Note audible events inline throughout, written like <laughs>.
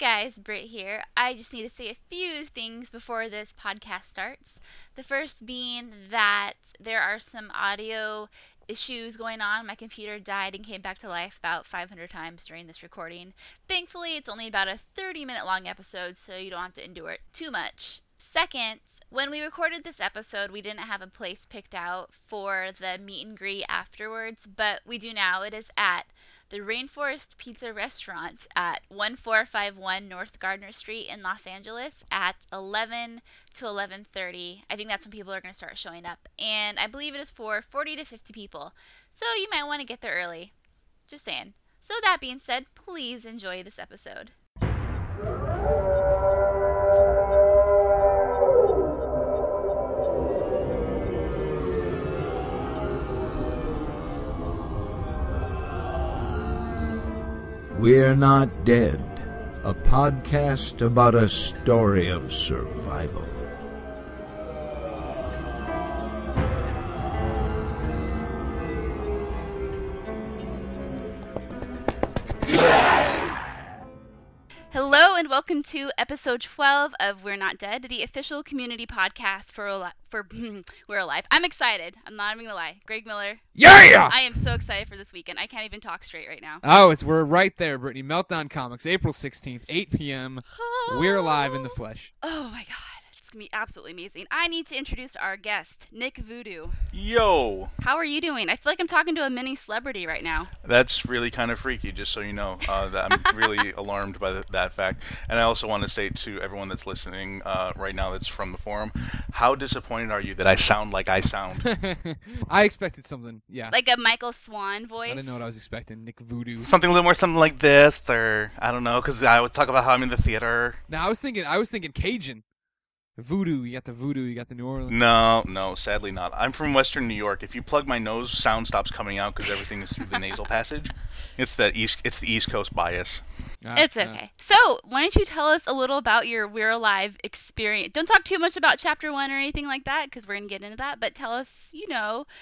guys, Britt here. I just need to say a few things before this podcast starts. The first being that there are some audio issues going on. My computer died and came back to life about 500 times during this recording. Thankfully, it's only about a 30 minute long episode, so you don't have to endure it too much. Second, when we recorded this episode, we didn't have a place picked out for the meet and greet afterwards, but we do now. It is at the Rainforest Pizza Restaurant at 1451 North Gardner Street in Los Angeles at 11 to 11:30. I think that's when people are going to start showing up, and I believe it is for 40 to 50 people. So you might want to get there early. Just saying. So that being said, please enjoy this episode. We're Not Dead, a podcast about a story of survival. Welcome to episode 12 of We're Not Dead, the official community podcast for Al- for <laughs> We're Alive. I'm excited. I'm not even gonna lie. Greg Miller. Yeah! I am so excited for this weekend. I can't even talk straight right now. Oh, it's we're right there, Brittany. Meltdown Comics, April 16th, 8 p.m. We're oh. alive in the flesh. Oh my god. It's gonna be absolutely amazing. I need to introduce our guest, Nick Voodoo. Yo, How are you doing? I feel like I'm talking to a mini celebrity right now. that's really kind of freaky. Just so you know, uh, that I'm <laughs> really alarmed by th- that fact. And I also want to state to everyone that's listening uh, right now, that's from the forum, how disappointed are you that I sound like I sound? <laughs> I expected something. Yeah. Like a Michael Swan voice. I didn't know what I was expecting. Nick Voodoo. something a little more, something like this, or I don't know, because I would talk about how I'm in the theater. Now I was thinking. I was thinking Cajun. Voodoo. You got the voodoo. You got the New Orleans. No, no, sadly not. I'm from Western New York. If you plug my nose, sound stops coming out because everything is through the nasal <laughs> passage. It's that east. It's the East Coast bias. Ah, It's okay. So, why don't you tell us a little about your We're Alive experience? Don't talk too much about chapter one or anything like that, because we're gonna get into that. But tell us, you know, h-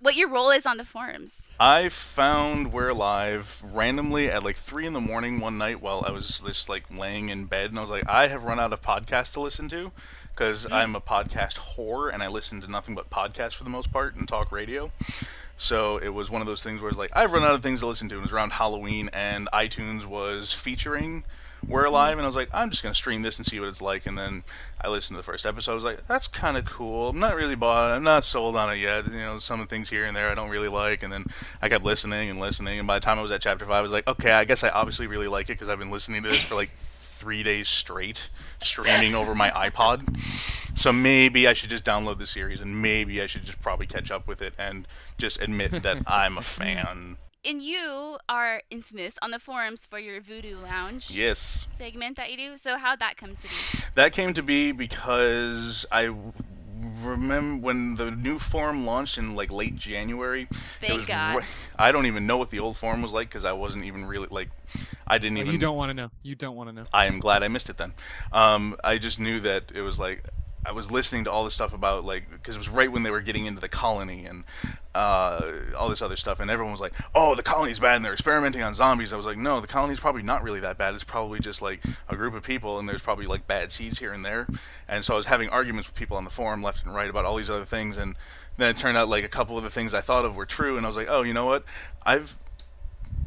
what your role is on the forums. I found We're Alive randomly at like three in the morning one night while I was just like laying in bed, and I was like, I have run out of podcasts to listen to because I'm a podcast whore and I listen to nothing but podcasts for the most part and talk radio. So it was one of those things where it's like I've run out of things to listen to. And it was around Halloween, and iTunes was featuring We're Alive, and I was like, I'm just gonna stream this and see what it's like. And then I listened to the first episode. I was like, that's kind of cool. I'm not really bought. I'm not sold on it yet. You know, some of the things here and there I don't really like. And then I kept listening and listening, and by the time I was at chapter five, I was like, okay, I guess I obviously really like it because I've been listening to this for like three days straight, streaming over my iPod. So maybe I should just download the series, and maybe I should just probably catch up with it and just admit that <laughs> I'm a fan. And you are infamous on the forums for your Voodoo Lounge Yes. segment that you do. So, how'd that come to be? That came to be because I remember when the new forum launched in like late January. it Thank was God. ri- I don't even know what the old forum was like because I wasn't even really like. I didn't Well, even. you don't want to know. You don't want to know. I am glad I missed it then. Um, I just knew that it was like I was listening to all this stuff about like because it was right when they were getting into the colony and uh, all this other stuff, and everyone was like, "Oh, the colony's bad," and they're experimenting on zombies. I was like, "No, the colony's probably not really that bad. It's probably just like a group of people, and there's probably like bad seeds here and there." And so I was having arguments with people on the forum left and right about all these other things, and then it turned out like a couple of the things I thought of were true, and I was like, "Oh, you know what? I've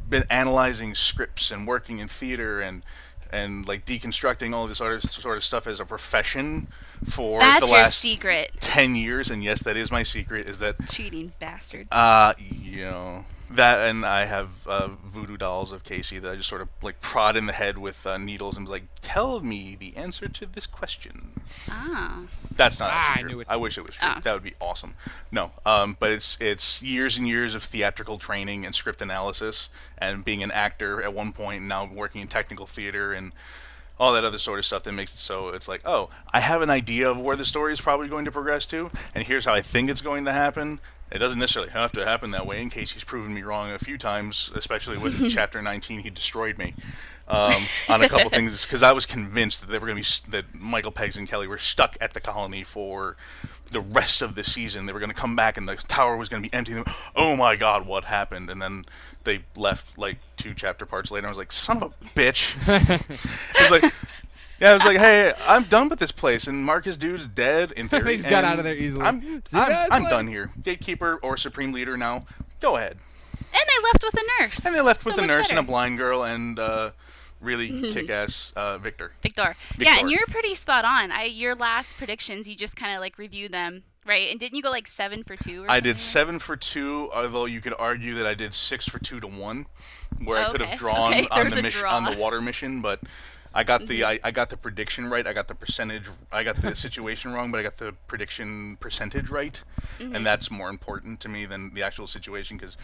been analyzing scripts and working in theater and and like deconstructing all this other sort of stuff as a profession for That's the your last secret. 10 years and yes that is my secret is that Cheating bastard. uh you know that and I have uh, voodoo dolls of Casey that I just sort of like prod in the head with uh, needles and was like tell me the answer to this question Ah. that's not Ah, actually I true. knew it. I wish it was true. Ah. That would be awesome. No, um, but it's it's years and years of theatrical training and script analysis, and being an actor at one point, and now working in technical theater and all that other sort of stuff that makes it so it's like, oh, I have an idea of where the story is probably going to progress to, and here's how I think it's going to happen. It doesn't necessarily have to happen that way. In Casey's proven me wrong a few times, especially with <laughs> chapter 19, he destroyed me um, on a couple <laughs> things because I was convinced that they were going to be that Michael Pegs and Kelly were stuck at the colony for the rest of the season. They were going to come back and the tower was going to be empty. Oh my God, what happened? And then they left like two chapter parts later. I was like, son of a bitch. <laughs> 'Cause was like, yeah, I was like, hey, I'm done with this place, and Marcus dude's dead in <laughs> theory. They just got out of there easily. I'm, See I'm, guys I'm done here. Gatekeeper or supreme leader now. Go ahead. And they left with a nurse. And they left So with a much nurse and a blind girl and uh, really <laughs> kick-ass uh, Victor. Victor. Yeah, and you're pretty spot on. I your last predictions, you just kind of like review them, right? And didn't you go like seven for two? Or I did seven for two, although you could argue that I did six for two to one, where I could Okay, have <laughs> drawn okay, on the mission draw. on the water mission, but I got the Mm-hmm. I, I got the prediction right. I got the percentage. I got the <laughs> situation wrong, but I got the prediction percentage right, Mm-hmm. and that's more important to me than the actual situation because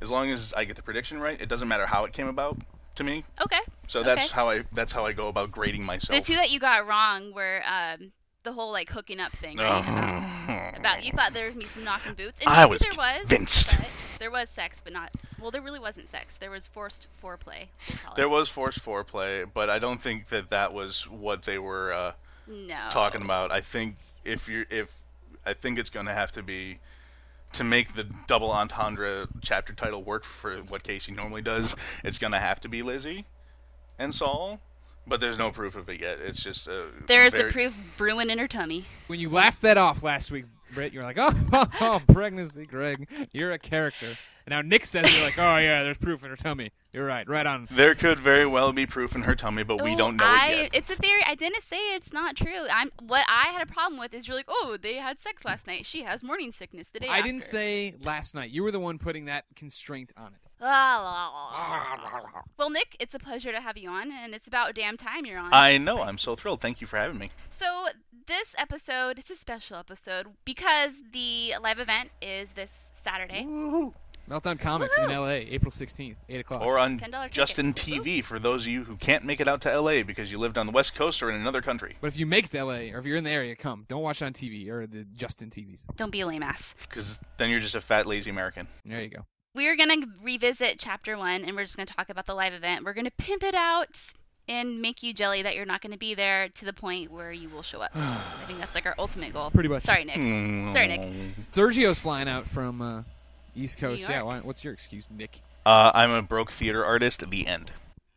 as long as I get the prediction right, it doesn't matter how it came about to me. Okay. So that's okay. how I that's how I go about grading myself. The two that you got wrong were um, the whole like hooking up thing, right? About, about you thought there was me some knocking boots, and I was there was. convinced. There was sex, but not. Well, there really wasn't sex. There was forced foreplay. we'll call it. There was forced foreplay, but I don't think that that was what they were. Uh, no talking about. I think if you're if I think it's going to have to be to make the double entendre chapter title work for what Casey normally does. It's going to have to be Lizzie and Saul, but there's no proof of it yet. It's just uh, There's very- a proof brewing in her tummy. When you laughed that off last week, Britt, you're like, <laughs> oh, oh, <laughs> pregnancy, Greg. You're a character. And now Nick says you're like, oh yeah, there's proof in her tummy. You're right, right on. There could very well be proof in her tummy, but we Oh, don't know I, it yet. It's a theory. I didn't say it's not true. I'm what I had a problem with is you're like, oh, they had sex last night. She has morning sickness the day I after. didn't say last night. You were the one putting that constraint on it. <laughs> well, Nick, it's a pleasure to have you on, and it's about damn time you're on. I know. I'm so thrilled. Thank you for having me. So this episode, it's a special episode because the live event is this Saturday. Meltdown Comics in LA, April 16th, 8 o'clock. Or on $10 Justin tickets. TV for those of you who can't make it out to LA because you lived on the West Coast or in another country. but if you make it to LA, or if you're in the area, come. Don't watch it on TV or the Justin TVs. Don't be a lame ass. Because then you're just a fat, lazy American. There you go. We're gonna revisit chapter one, and we're just gonna talk about the live event. We're gonna pimp it out and make you jelly that you're not gonna be there to the point where you will show up. <sighs> I think that's like our ultimate goal. Pretty much. Sorry, Nick. Sorry, Nick. Sergio's flying out from uh, East Coast. Yeah, why, what's your excuse, Nick? Uh, I'm a broke theater artist. The end.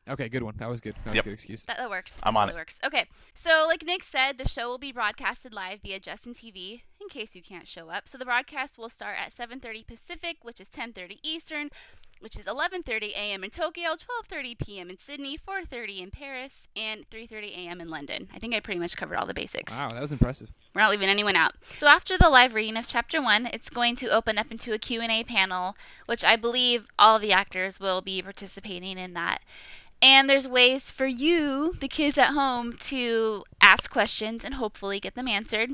Okay, good one. That was good. That was Yep. a good excuse. That, that works. I'm That on totally it. Works. Okay, so like Nick said, the show will be broadcasted live via Justin TV in case you can't show up. So the broadcast will start at 7:30 Pacific, which is 10:30 Eastern, which is 11:30 a.m. in Tokyo, 12:30 p.m. in Sydney, 4:30 in Paris, and 3:30 a.m. in London. I think I pretty much covered all the basics. Wow, that was impressive. We're not leaving anyone out. So after the live reading of chapter 1, it's going to open up into a Q&A panel, which I believe all of the actors will be participating in that. And there's ways for you, the kids at home, to ask questions and hopefully get them answered.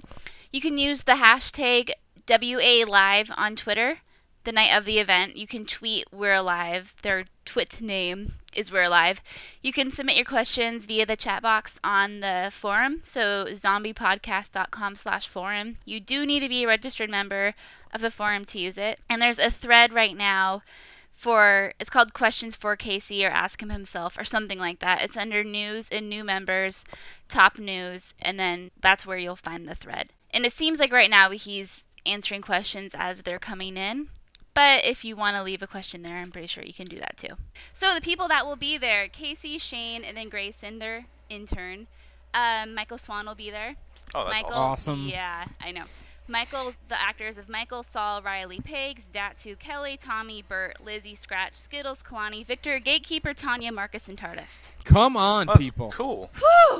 You can use the hashtag WA Live on Twitter the night of the event. You can tweet We're Alive. Their twit name is We're Alive. You can submit your questions via the chat box on the forum. So zombiepodcast.com slash forum. You do need to be a registered member of the forum to use it. And there's a thread right now for it's called questions for casey or ask him himself or something like that it's under news and new members top news and then that's where you'll find the thread and it seems like right now he's answering questions as they're coming in but if you want to leave a question there i'm pretty sure you can do that too so the people that will be there casey shane and then grayson their intern um, michael swan will be there Oh, that's Michael, awesome. Awesome. Yeah, I know. Michael, the actors of Michael, Saul, Riley, Pegs, Datu, Kelly, Tommy, Bert, Lizzie, Scratch, Skittles, Kalani, Victor, Gatekeeper, Tanya, Marcus, and Tardist. Come on, Oh, people. Cool.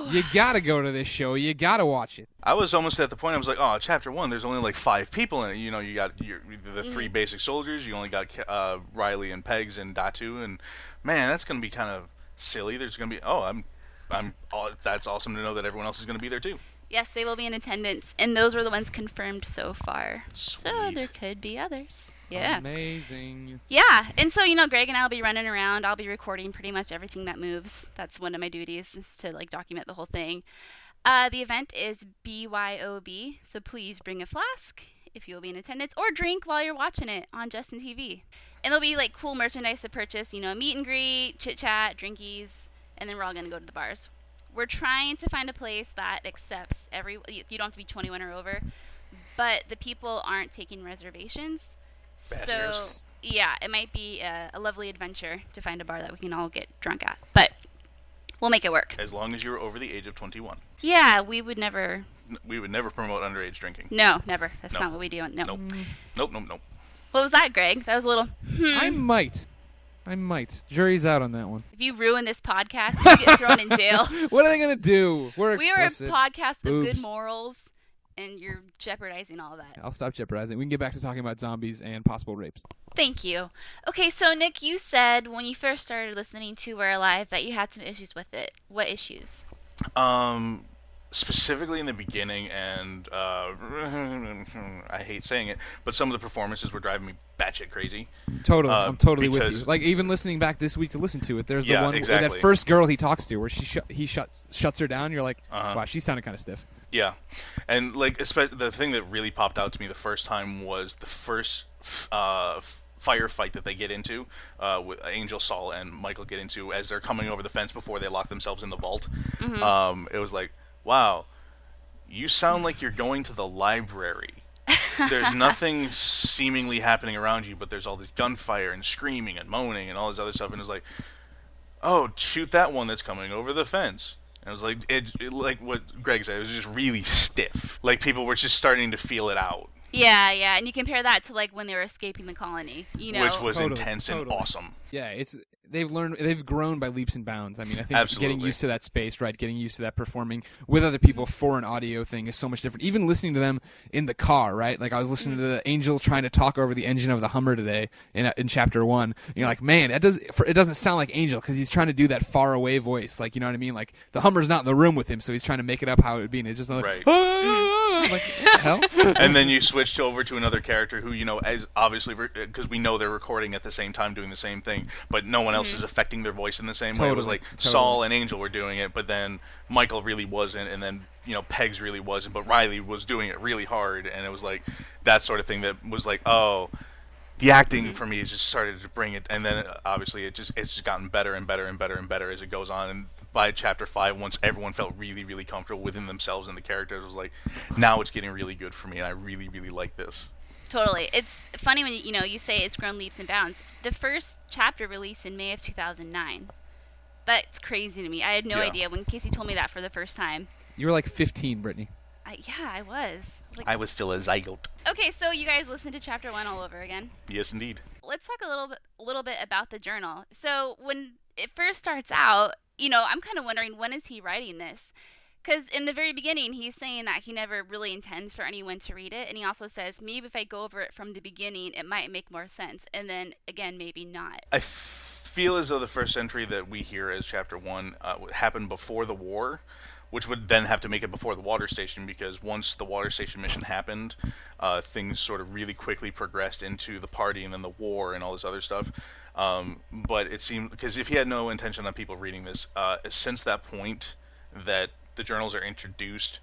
You gotta go to this show. You gotta watch it. I was almost at the point. I was like, oh, chapter one. There's only like five people in it. You know, you got your, the three Mm-hmm. basic soldiers. You only got uh, Riley and Pegs and Datu, and man, that's gonna be kind of silly. There's gonna be oh, I'm, I'm. Oh, that's awesome to know that everyone else is gonna be there too. Yes, they will be in attendance, and those were the ones confirmed so far. So there could be others. Yeah. Amazing. Yeah, and so you know, Greg and I'll be running around. I'll be recording pretty much everything that moves. That's one of my duties is to like document the whole thing. Uh, the event is BYOB, so please bring a flask if you will be in attendance, or drink while you're watching it on Justin TV. And there'll be like cool merchandise to purchase. You know, meet and greet, chit chat, drinkies, and then we're all gonna go to the bars. We're trying to find a place that accepts every. You you don't have to be 21 or over, but the people aren't taking reservations. So yeah, it might be a, a lovely adventure to find a bar that we can all get drunk at. But We'll make it work. as long as you're over the age of 21. Yeah, we would never. N- We would never promote underage drinking. No, never. That's No. not what we do. No. Nope. Nope, nope, nope. What was that, Greg? That was a little. Hmm. I might. I might. Jury's out on that one. If you ruin this podcast, you get thrown in jail. <laughs> What are they gonna do? We're we are a explicit. podcast of good Oops. morals, and you're jeopardizing all that. I'll stop jeopardizing. We can get back to talking about zombies and possible rapes. Thank you. Okay, so Nick, you said when you first started listening to We're Alive that you had some issues with it. What issues? Um, specifically in the beginning, and uh, <laughs> I hate saying it, but some of the performances were driving me batshit crazy. Totally, Uh, I'm totally with you. Like even listening back this week to listen to it, there's Yeah, the one exactly. that first girl he talks to, where she sh- he shuts shuts her down. You're like, Uh-huh. wow, she sounded kind of stiff. Yeah, and like espe- the thing that really popped out to me the first time was the first f- uh, firefight that they get into uh, with Angel, Saul, and Michael get into as they're coming over the fence before they lock themselves in the vault. Um, it was like, wow, you sound like you're going to the library. there's <laughs> nothing seemingly happening around you, but there's all this gunfire and screaming and moaning and all this other stuff, and it's like, oh, shoot that one that's coming over the fence. And it was like it, it- like what Greg said. It was just really stiff. Like people were just starting to feel it out, Yeah, yeah, and you compare that to like when they were escaping the colony. You know, which was Totally, intense and totally. awesome. Yeah, it's they've learned they've grown by leaps and bounds. I mean, I think getting used to that space, right? Getting used to that performing with other people for an audio thing is so much different. Even listening to them in the car, right? Like I was listening to mm-hmm. the Angel trying to talk over the engine of the Hummer today in in chapter one. And you're like, man, it does for, it doesn't sound like Angel because he's trying to do that far away voice, like you know what I mean? Like the Hummer's not in the room with him, so he's trying to make it up how it would be, and it's just like, Right. Ah, ah, ah, I'm like, hell? <laughs> and then you switched over to another character who you know as obviously because uh, we know they're recording at the same time doing the same thing but no one else is affecting their voice in the same way. It was like totally. saul and angel were doing it but then michael really wasn't and then you know pegs really wasn't but riley was doing it really hard and it was like that sort of thing that was like oh the acting for me has just started to bring it and then uh, obviously it just it's just gotten better and better and better and better as it goes on and by chapter five once everyone felt really really comfortable within themselves and the characters it was like now it's getting really good for me and i really really like this Totally. It's funny when you, you know you say it's grown leaps and bounds. The first chapter released in May of 2009. That's crazy to me. I had no Yeah. idea when Casey told me that for the first time. You were like 15, Brittany. I, yeah, I was. I was like, i was still a zygote okay, so you guys listened to chapter one all over again. yes indeed Let's talk a little bit, a little bit about the journal. So when it first starts out, you know, I'm kind of wondering when is he writing this? Because in the very beginning, he's saying that he never really intends for anyone to read it, and he also says maybe if I go over it from the beginning, it might make more sense, and then again, maybe not. I feel as though the first entry that we hear as chapter one uh, happened before the war, which would then have to make it before the water station because once the water station mission happened, uh, things sort of really quickly progressed into the party and then the war and all this other stuff. Um, but it seemed because if he had no intention on people reading this, uh, since that point that the journals are introduced,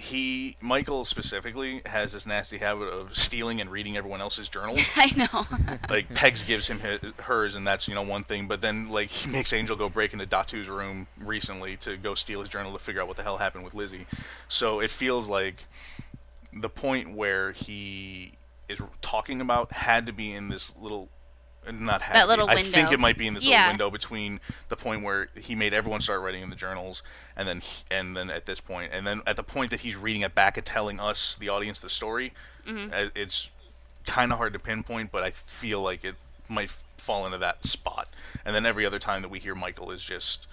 he Michael specifically has this nasty habit of stealing and reading everyone else's journals <laughs> I know. <laughs> like Pegs gives him his, hers, and that's you know one thing. But then like he makes Angel go break into Datu's room recently to go steal his journal to figure out what the hell happened with Lizzie. So it feels like the point where he is talking about had to be in this little. Not had That little I think it might be in this Yeah. little window between the point where he made everyone start writing in the journals, and then he- and then at this point, and then at the point that he's reading it back and telling us, the audience, the story. Mm-hmm. uh, It's kind of hard to pinpoint, but I feel like it might fall into that spot. And then every other time that we hear Michael is just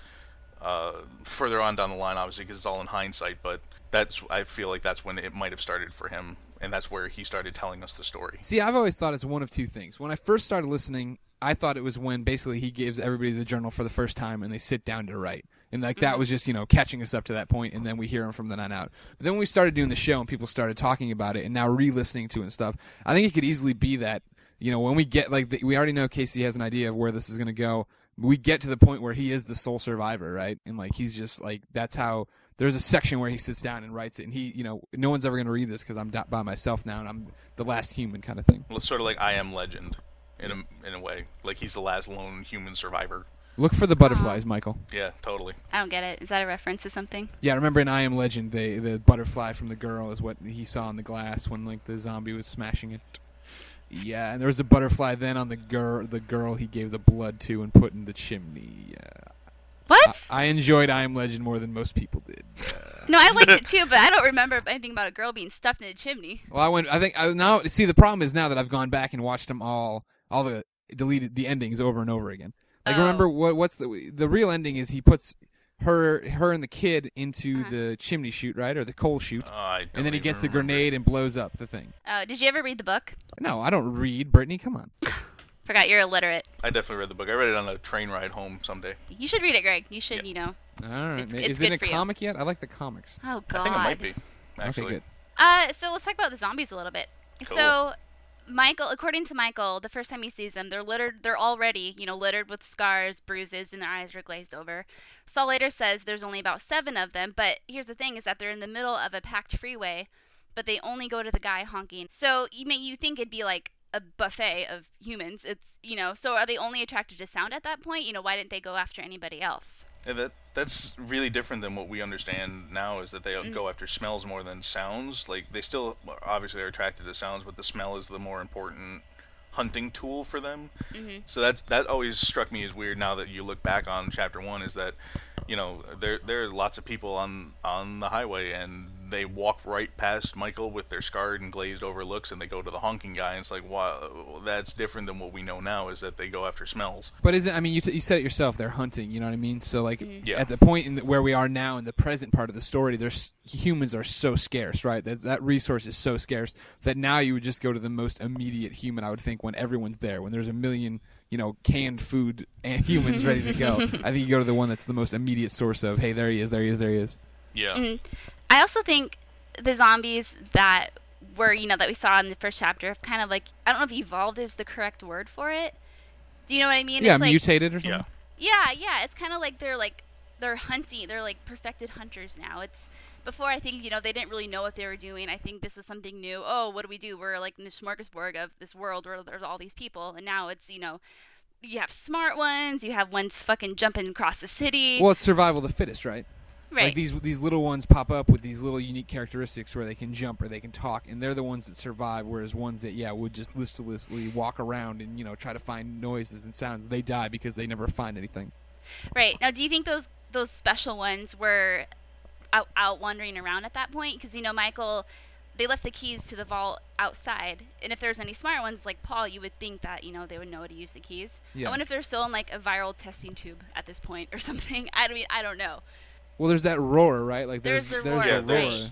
uh, further on down the line, obviously, because it's all in hindsight. But that's I feel like that's when it might have started for him, and that's where he started telling us the story. See, I've always thought it's one of two things. When I first started listening, I thought it was when basically he gives everybody the journal for the first time and they sit down to write. And like that mm-hmm. was just, you know, catching us up to that point and then we hear him from then on out. But then when we started doing the show and people started talking about it and now re-listening to it and stuff, I think it could easily be that, you know, when we get like the, we already know Casey has an idea of where this is going to go. We get to the point where he is the sole survivor, right? And like he's just like that's how there's a section where he sits down and writes it and he, you know, no one's ever going to read this cuz I'm da- by myself now and I'm the last human kind of thing. Well, it's sort of like I Am Legend, in a in a way. Like he's the last lone human survivor. Look for the butterflies, Michael. Yeah, totally. I don't get it. Is that a reference to something? Yeah, I remember in I Am Legend, they, the butterfly from the girl is what he saw in the glass when like the zombie was smashing it. Yeah, and there was a butterfly then on the girl, the girl he gave the blood to and put in the chimney. Yeah. What? I enjoyed I Am Legend more than most people did. no, I liked it <laughs> too, but I don't remember anything about a girl being stuffed in a chimney. Well, I went. I think I now see the problem is now that I've gone back and watched them all, all the deleted the endings over and over again. Like Oh. remember what what's the the real ending is he puts her her and the kid into Uh-huh. the chimney chute right or the coal chute, Oh, I don't and then he even gets the remember. grenade and blows up the thing. Oh, did you ever read the book? No, I don't read Brittany. Come on. <laughs> Forgot you're illiterate. I definitely read the book. I read it on a train ride home someday. You should read it, Greg. You should, Yeah. you know. All right, It's- ma- it's is it in a for you. comic yet? I like the comics. Oh God. I think it might be. Okay, Actually, good. Uh, so let's talk about the zombies a little bit. Cool. So, Michael, according to Michael, the first time he sees them, they're littered. They're already, you know, littered with scars, bruises, and their eyes are glazed over. Saul later says there's only about seven of them, but here's the thing: is that they're in the middle of a packed freeway, but they only go to the guy honking. So you may you think it'd be like a buffet of humans. It's you know, so are they only attracted to sound at that point? You know, why didn't they go after anybody else? Yeah, that that's really different than what we understand now. Is that they Mm-hmm. go after smells more than sounds. Like they still obviously are attracted to sounds, but the smell is the more important hunting tool for them. Mm-hmm. So that's that always struck me as weird. Now that you look back on chapter one, is that you know there there are lots of people on on the highway and they walk right past Michael with their scarred and glazed over looks, and they go to the honking guy. And it's like, wow, that's different than what we know now. Is that they go after smells. But is it? I mean, you, t- you said it yourself. They're hunting. You know what I mean? So like Yeah. at the point in the, where we are now in the present part of the story, there's humans are so scarce, right? That that resource is so scarce that now you would just go to the most immediate human. I would think when everyone's there, when there's a million, you know, canned food and <laughs> humans ready to go. I think you go to the one that's the most immediate source of, hey, there he is, there he is, there he is. Yeah. Mm-hmm. I also think the zombies that were, you know, that we saw in the first chapter have kind of like I don't know if evolved is the correct word for it. Do you know what I mean? yeah, it's like, mutated or something. Yeah. Yeah, yeah. It's kind of like they're like they're hunting. They're like perfected hunters now. It's before I think you know they didn't really know what they were doing. I think this was something new. Oh, what do we do? We're like in the smorgasbord of this world where there's all these people, and now it's you know. You have smart ones. You have ones fucking jumping across the city. Well, it's survival of the fittest, right? Right. Like these these little ones pop up with these little unique characteristics where they can jump or they can talk, and they're the ones that survive. Whereas ones that yeah would just listlessly walk around and you know try to find noises and sounds, they die because they never find anything. Right now, do you think those those special ones were out, out wandering around at that point? Because you know, Michael, they left the keys to the vault outside, and if there's any smart ones like Paul, you would think that you know they would know how to use the keys. Yeah. I wonder if they're still in like a viral testing tube at this point or <laughs> something. I mean I don't know. Well, there's that roar, right? Like There's there's the there's roar, the Yeah, roar. there's-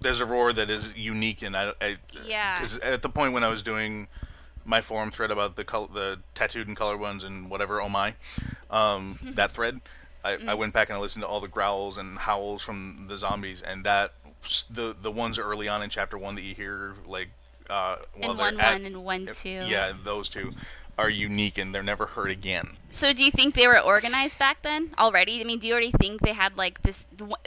there's a roar that is unique, and I, I Yeah. because at the point when I was doing my forum thread about the col- the tattooed and colored ones and whatever, oh my, um, <laughs> that thread, I, I went back and I listened to all the growls and howls from the zombies, and that the the ones early on in chapter one that you hear like uh, while And they're one at- one and one two. yeah, those two are unique and they're never heard again. So do you think they were organized back then already? I mean, do you already think they had like this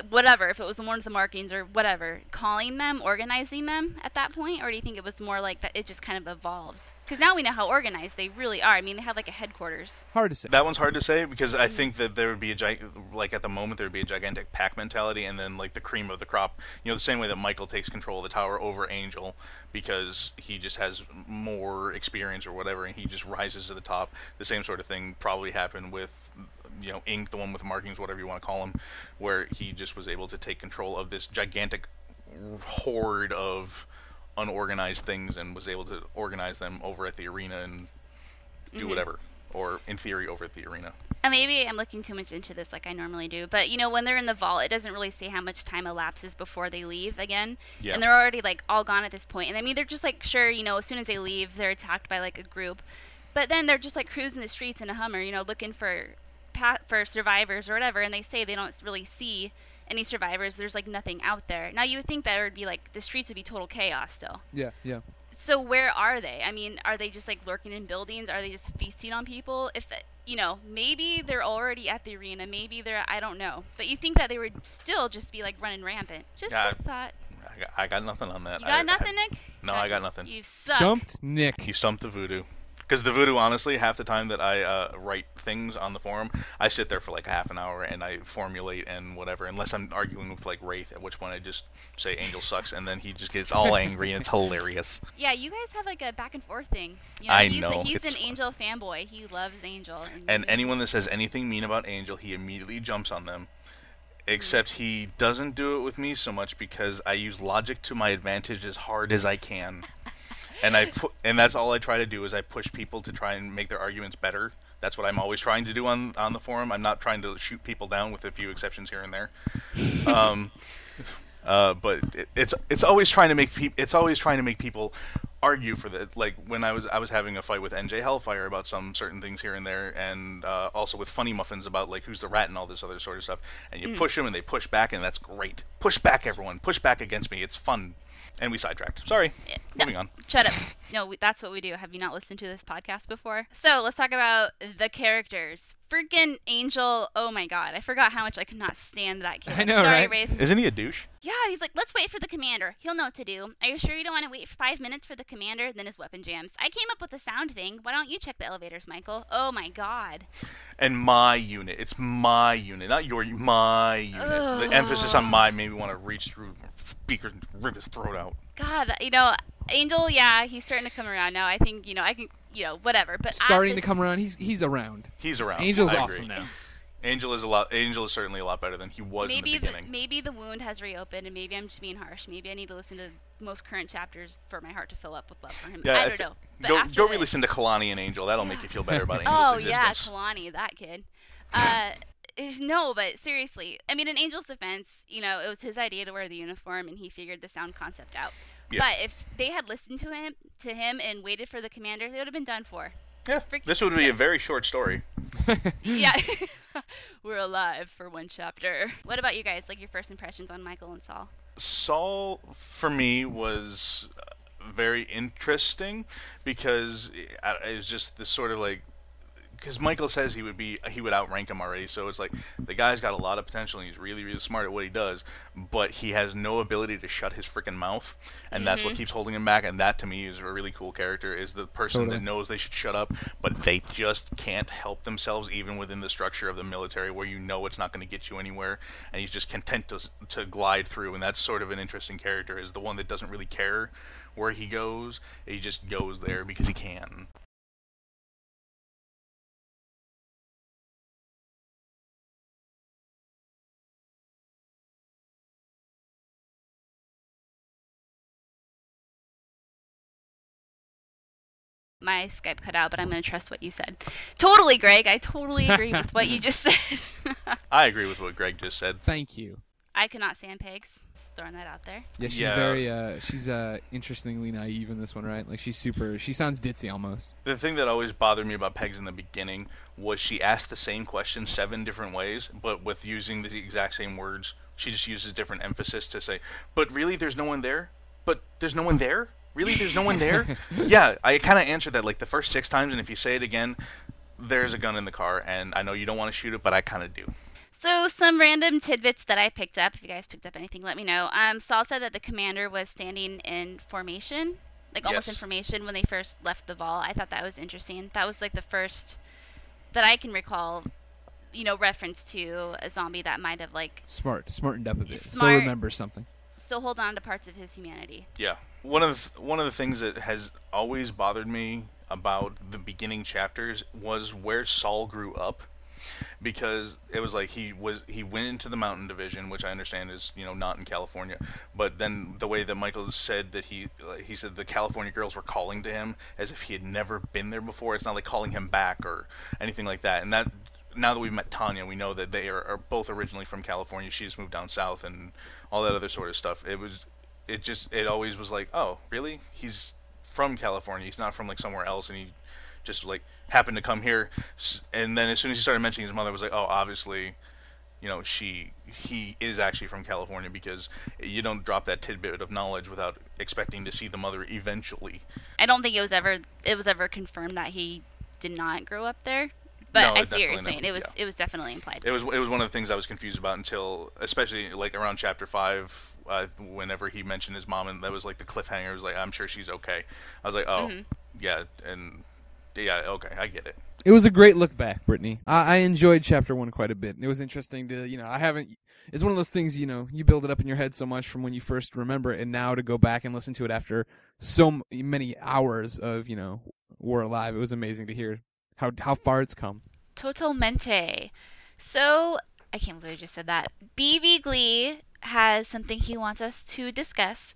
whatever, if it was the one with the markings or whatever, calling them, organizing them at that point, or do you think it was more like that it just kind of evolved? Because now we know how organized they really are. I mean, they have like a headquarters. Hard to say. That one's hard to say because I mm. think that there would be a gi- like at the moment there would be a gigantic pack mentality, and then like the cream of the crop. You know, the same way that Michael takes control of the tower over Angel because he just has more experience or whatever, and he just rises to the top. The same sort of thing probably happened with you know Ink, the one with markings, whatever you want to call him, where he just was able to take control of this gigantic horde of unorganized things and was able to organize them over at the arena and do mm-hmm. whatever or in theory over at the arena And maybe I'm looking too much into this like I normally do, but you know, when they're in the vault, it doesn't really say how much time elapses before they leave again. Yeah. And they're already like all gone at this point. And I mean, they're just like, sure, you know, as soon as they leave, they're attacked by like a group. But then they're just like cruising the streets in a Hummer, you know, looking for for survivors or whatever. And they say they don't really see any survivors. There's like nothing out there. Now you would think that it would be like the streets would be total chaos still. Yeah, yeah. So where are they? I mean, are they just like lurking in buildings? Are they just feasting on people? If you know, maybe they're already at the arena. Maybe they're I don't know. But you think that they would still just be like running rampant? Just Yeah, a thought. I got, I got nothing on that You got I- nothing, I- Nick? no, I got nothing. You suck. Stumped Nick. you stumped the voodoo Because the voodoo, honestly, half the time that I uh, write things on the forum, I sit there for like a half an hour and I formulate and whatever. Unless I'm arguing with like Wraith, at which point I just say Angel sucks, and then he just gets all angry and it's <laughs> hilarious. Yeah, you guys have like a back and forth thing. You know, I he's, know, He's an fun. Angel fanboy. He loves Angel. And, And anyone that says anything mean about Angel, he immediately jumps on them. Except he doesn't do it with me so much because I use logic to my advantage as hard as I can. <laughs> and I pu- and that's all I try to do is I push people to try and make their arguments better. That's what I'm always trying to do on on the forum. I'm not trying to shoot people down with a few exceptions here and there. <laughs> Um, uh, but it, it's it's always trying to make peop it's always trying to make people argue for that. like when I was I was having a fight with NJ Hellfire about some certain things here and there, and uh, also with Funny Muffins about like who's the rat and all this other sort of stuff. And you push them and they push back, and that's great. Push back, everyone. Push back against me. It's fun. And we sidetracked. Sorry. Moving on. Shut up. No, we, that's what we do. Have you not listened to this podcast before? So let's talk about the characters. Freaking Angel. Oh my god. I forgot how much I could not stand that <laughs> kid. I know, Sorry, right? Wraith. Isn't he a douche? Yeah, he's like, let's wait for the commander. He'll know what to do. Are you sure you don't want to wait for five minutes for the commander? Then his weapon jams. I came up with a sound thing. Why don't you check the elevators, Michael? Oh my god. And my unit. It's my unit, not your. My unit. The emphasis on my made me want to reach through speaker and rip his throat out. God, you know, Angel, yeah, he's starting to come around now. I think, you know, I can, you know, whatever. But Starting the- to come around. He's he's around. He's around. Angel's I awesome agree. now. Angel is a lot. Angel is certainly a lot better than he was maybe in the the, maybe the wound has reopened, and maybe I'm just being harsh. Maybe I need to listen to the most current chapters for my heart to fill up with love for him. yeah, I don't thi- know. But go after go this- re-listen to Kalani and Angel. That'll make you feel better about <laughs> Angel's Oh yeah, existence. Kalani, that kid. Uh, is no, but seriously, I mean, in Angel's defense, you know, it was his idea to wear the uniform, and he figured the sound concept out. Yeah. But if they had listened to him, to him, and waited for the commander, they would have been done for. yeah, freaking- this would be a very short story. <laughs> yeah, <laughs> we're alive for one chapter. What about you guys? Like your first impressions on Michael and Saul? Saul for me was uh, very interesting because it it was just this sort of like because Michael says he would be he would outrank him already, so it's like the guy's got a lot of potential and he's really really smart at what he does, but he has no ability to shut his freaking mouth, and that's what mm-hmm. keeps holding him back. And that to me is a really cool character is the person Totally. that knows they should shut up, but they just can't help themselves even within the structure of the military where you know it's not going to get you anywhere, and he's just content to to glide through, and that's sort of an interesting character is the one that doesn't really care where he goes, he just goes there because he can. My Skype cut out, but I'm going to trust what you said. Totally, Greg. I totally agree with what you just <laughs> said. <laughs> I agree with what Greg just said. Thank you. I cannot stand Pegs. Just throwing that out there. Yeah, she's Yeah. very uh she's uh interestingly naive in this one, right? Like she's super she sounds ditzy almost. The thing that always bothered me about Pegs in the beginning was she asked the same question seven different ways, but with using the exact same words. She just uses different emphasis to say, "But really, there's no one there. But there's no one there. Really, there's no one there." <laughs> yeah, I kind of answered that like the first six times, and if you say it again, there's a gun in the car, and I know you don't want to shoot it, but I kind of do. So, some random tidbits that I picked up. If you guys picked up anything, let me know. Um, Saul said that the commander was standing in formation, like almost in formation when they first left the vault. I thought that was interesting. That was like the first that I can recall, you know, reference to a zombie that might have like Smart, smartened up a bit. Still Smart. remembers something. Still hold on to parts of his humanity. Yeah. One of the, one of the things that has always bothered me about the beginning chapters was where Saul grew up because it was like he was he went into the mountain division which I understand is you know not in California but then the way that Michael said that he he said the California girls were calling to him as if he had never been there before it's not like calling him back or anything like that and that now that we've met Tanya we know that they are, are both originally from California. She just moved down south and all that other sort of stuff. It was it just it always was like oh really? He's from California. He's not from like somewhere else and he just like happened to come here. And then as soon as he started mentioning his mother was like oh obviously you know she he is actually from California because you don't drop that tidbit of knowledge without expecting to see the mother eventually. I don't think it was ever it was ever confirmed that he did not grow up there. But No, I it see what you're saying. not- It was yeah. it was definitely implied. it was it was one of the things I was confused about until especially like around chapter five uh, whenever he mentioned his mom and that was like the cliffhanger it was like I'm sure she's okay I was like oh Mm-hmm. yeah and yeah, okay, I get it. It was a great look back, Brittany. I, I enjoyed chapter one quite a bit. It was interesting to, you know, I haven't. It's one of those things, you know, you build it up in your head so much from when you first remember it, and now to go back and listen to it after so many hours of, you know, We're Alive. It was amazing to hear how how far it's come. Totalmente. So, I can't believe I just said that. BV Glee has something he wants us to discuss.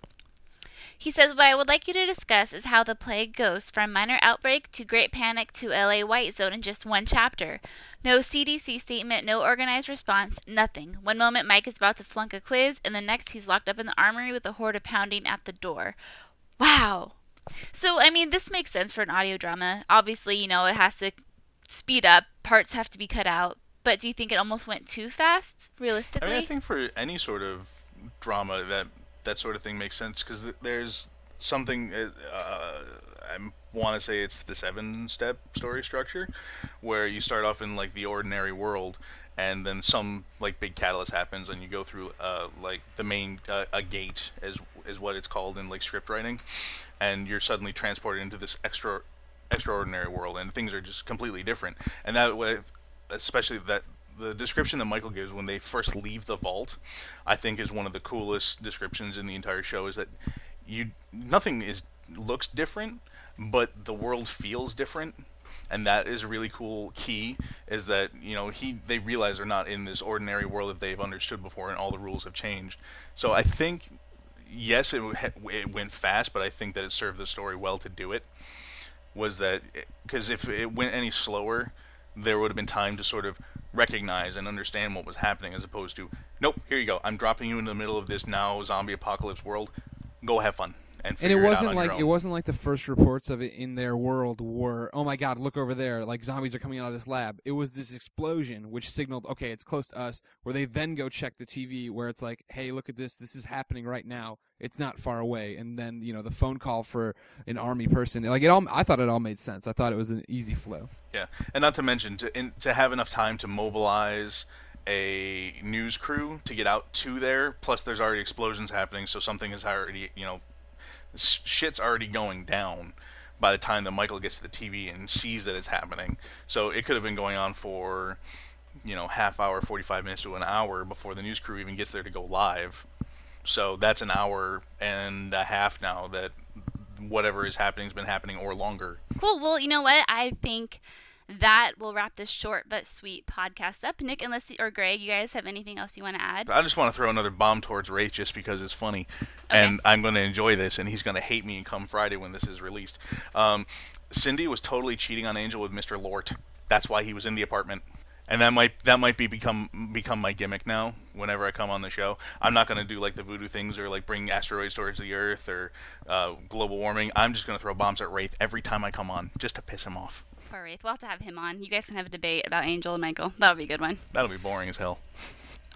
He says, What I would like you to discuss is how the plague goes from minor outbreak to great panic to LA white zone in just one chapter. No CDC statement, no organized response, nothing. One moment Mike is about to flunk a quiz, and the next he's locked up in the armory with a horde pounding at the door. Wow. So, I mean, this makes sense for an audio drama. Obviously, you know, it has to speed up, parts have to be cut out. But do you think it almost went too fast, realistically? I mean, I think for any sort of drama that that sort of thing makes sense because th- there's something. Uh, uh, I want to say it's the seven-step story structure, where you start off in like the ordinary world, and then some like big catalyst happens, and you go through uh, like the main uh, a gate is is what it's called in like script writing, and you're suddenly transported into this extra extraordinary world, and things are just completely different. And that way, especially that the description that Michael gives when they first leave the vault, I think is one of the coolest descriptions in the entire show. Is that you nothing is looks different, but the world feels different, and that is a really cool key. Is that you know he they realize they're not in this ordinary world that they've understood before, and all the rules have changed. So I think yes, it, it went fast, but I think that it served the story well to do it. Was that because if it went any slower, there would have been time to sort of recognize and understand what was happening, as opposed to nope, here you go, I'm dropping you in the middle of this now zombie apocalypse world. Go have fun and and it wasn't on like it wasn't like the first reports of it in their world were oh my god look over there like zombies are coming out of this lab. It was this explosion which signaled okay it's close to us where they then go check the tv where it's like hey look at this this is happening right now it's not far away. And then you know the phone call for an army person like it all i thought it all made sense. I thought it was an easy flow. Yeah, and not to mention to in, to have enough time to mobilize a news crew to get out to there. Plus, there's already explosions happening, so something is already you know, shit's already going down by the time that Michael gets to the TV and sees that it's happening. So it could have been going on for you know half hour, 45 minutes to an hour before the news crew even gets there to go live. So that's an hour and a half now that whatever is happening has been happening or longer. Cool. Well, you know what? I think that will wrap this short but sweet podcast up. Nick, unless or Greg, you guys have anything else you want to add? I just want to throw another bomb towards Wraith just because it's funny, and I'm going to enjoy this, and he's going to hate me and come Friday when this is released. Um, Cindy was totally cheating on Angel with Mr. Lort. That's why he was in the apartment, and that might that might be become become my gimmick now. Whenever I come on the show, I'm not going to do like the voodoo things or like bring asteroids towards the Earth or uh, global warming. I'm just going to throw bombs at Wraith every time I come on, just to piss him off. Poor Wraith. We'll have to have him on. You guys can have a debate about Angel and Michael. That'll be a good one. That'll be boring as hell.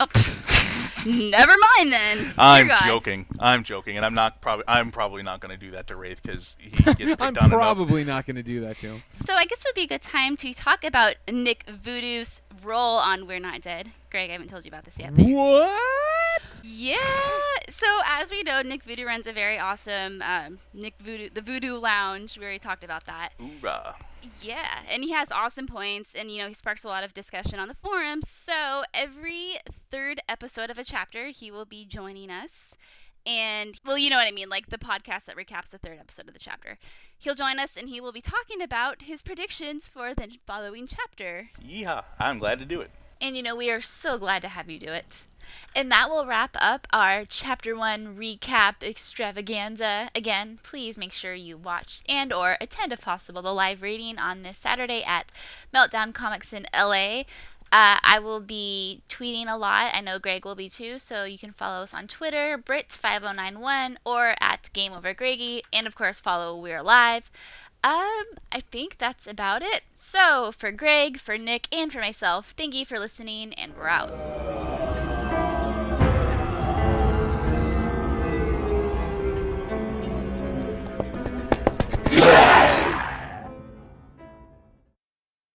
Oh, <laughs> never mind then. I'm Dear God. joking. I'm joking, and I'm not probably. I'm probably not going to do that to Wraith because he <laughs> gets picked i'm on enough. probably not going to do that to him So I guess it would be a good time to talk about Nick Voodoo's role on We're Not Dead. Greg, I haven't told you about this yet. But what Yeah. So as we know, Nick Voodoo runs a very awesome um, Nick Voodoo, the Voodoo Lounge. We already talked about that. Hoorah. Yeah, and he has awesome points, and you know he sparks a lot of discussion on the forums. So every third episode of a chapter, he will be joining us, and well, you know what I mean, like the podcast that recaps the third episode of the chapter. He'll join us, and he will be talking about his predictions for the following chapter. Yeehaw. I'm glad to do it. And you know, we are so glad to have you do it. And that will wrap up our chapter 1 recap extravaganza. Again, please make sure you watch and or attend if possible the live reading on this Saturday at Meltdown Comics in LA. Uh, I will be tweeting a lot. I know Greg will be too, so you can follow us on Twitter, Brits5091, or at Game Over Greggy, and of course follow We're Alive. Um, I think that's about it. So, for Greg, for Nick, and for myself, thank you for listening, and we're out.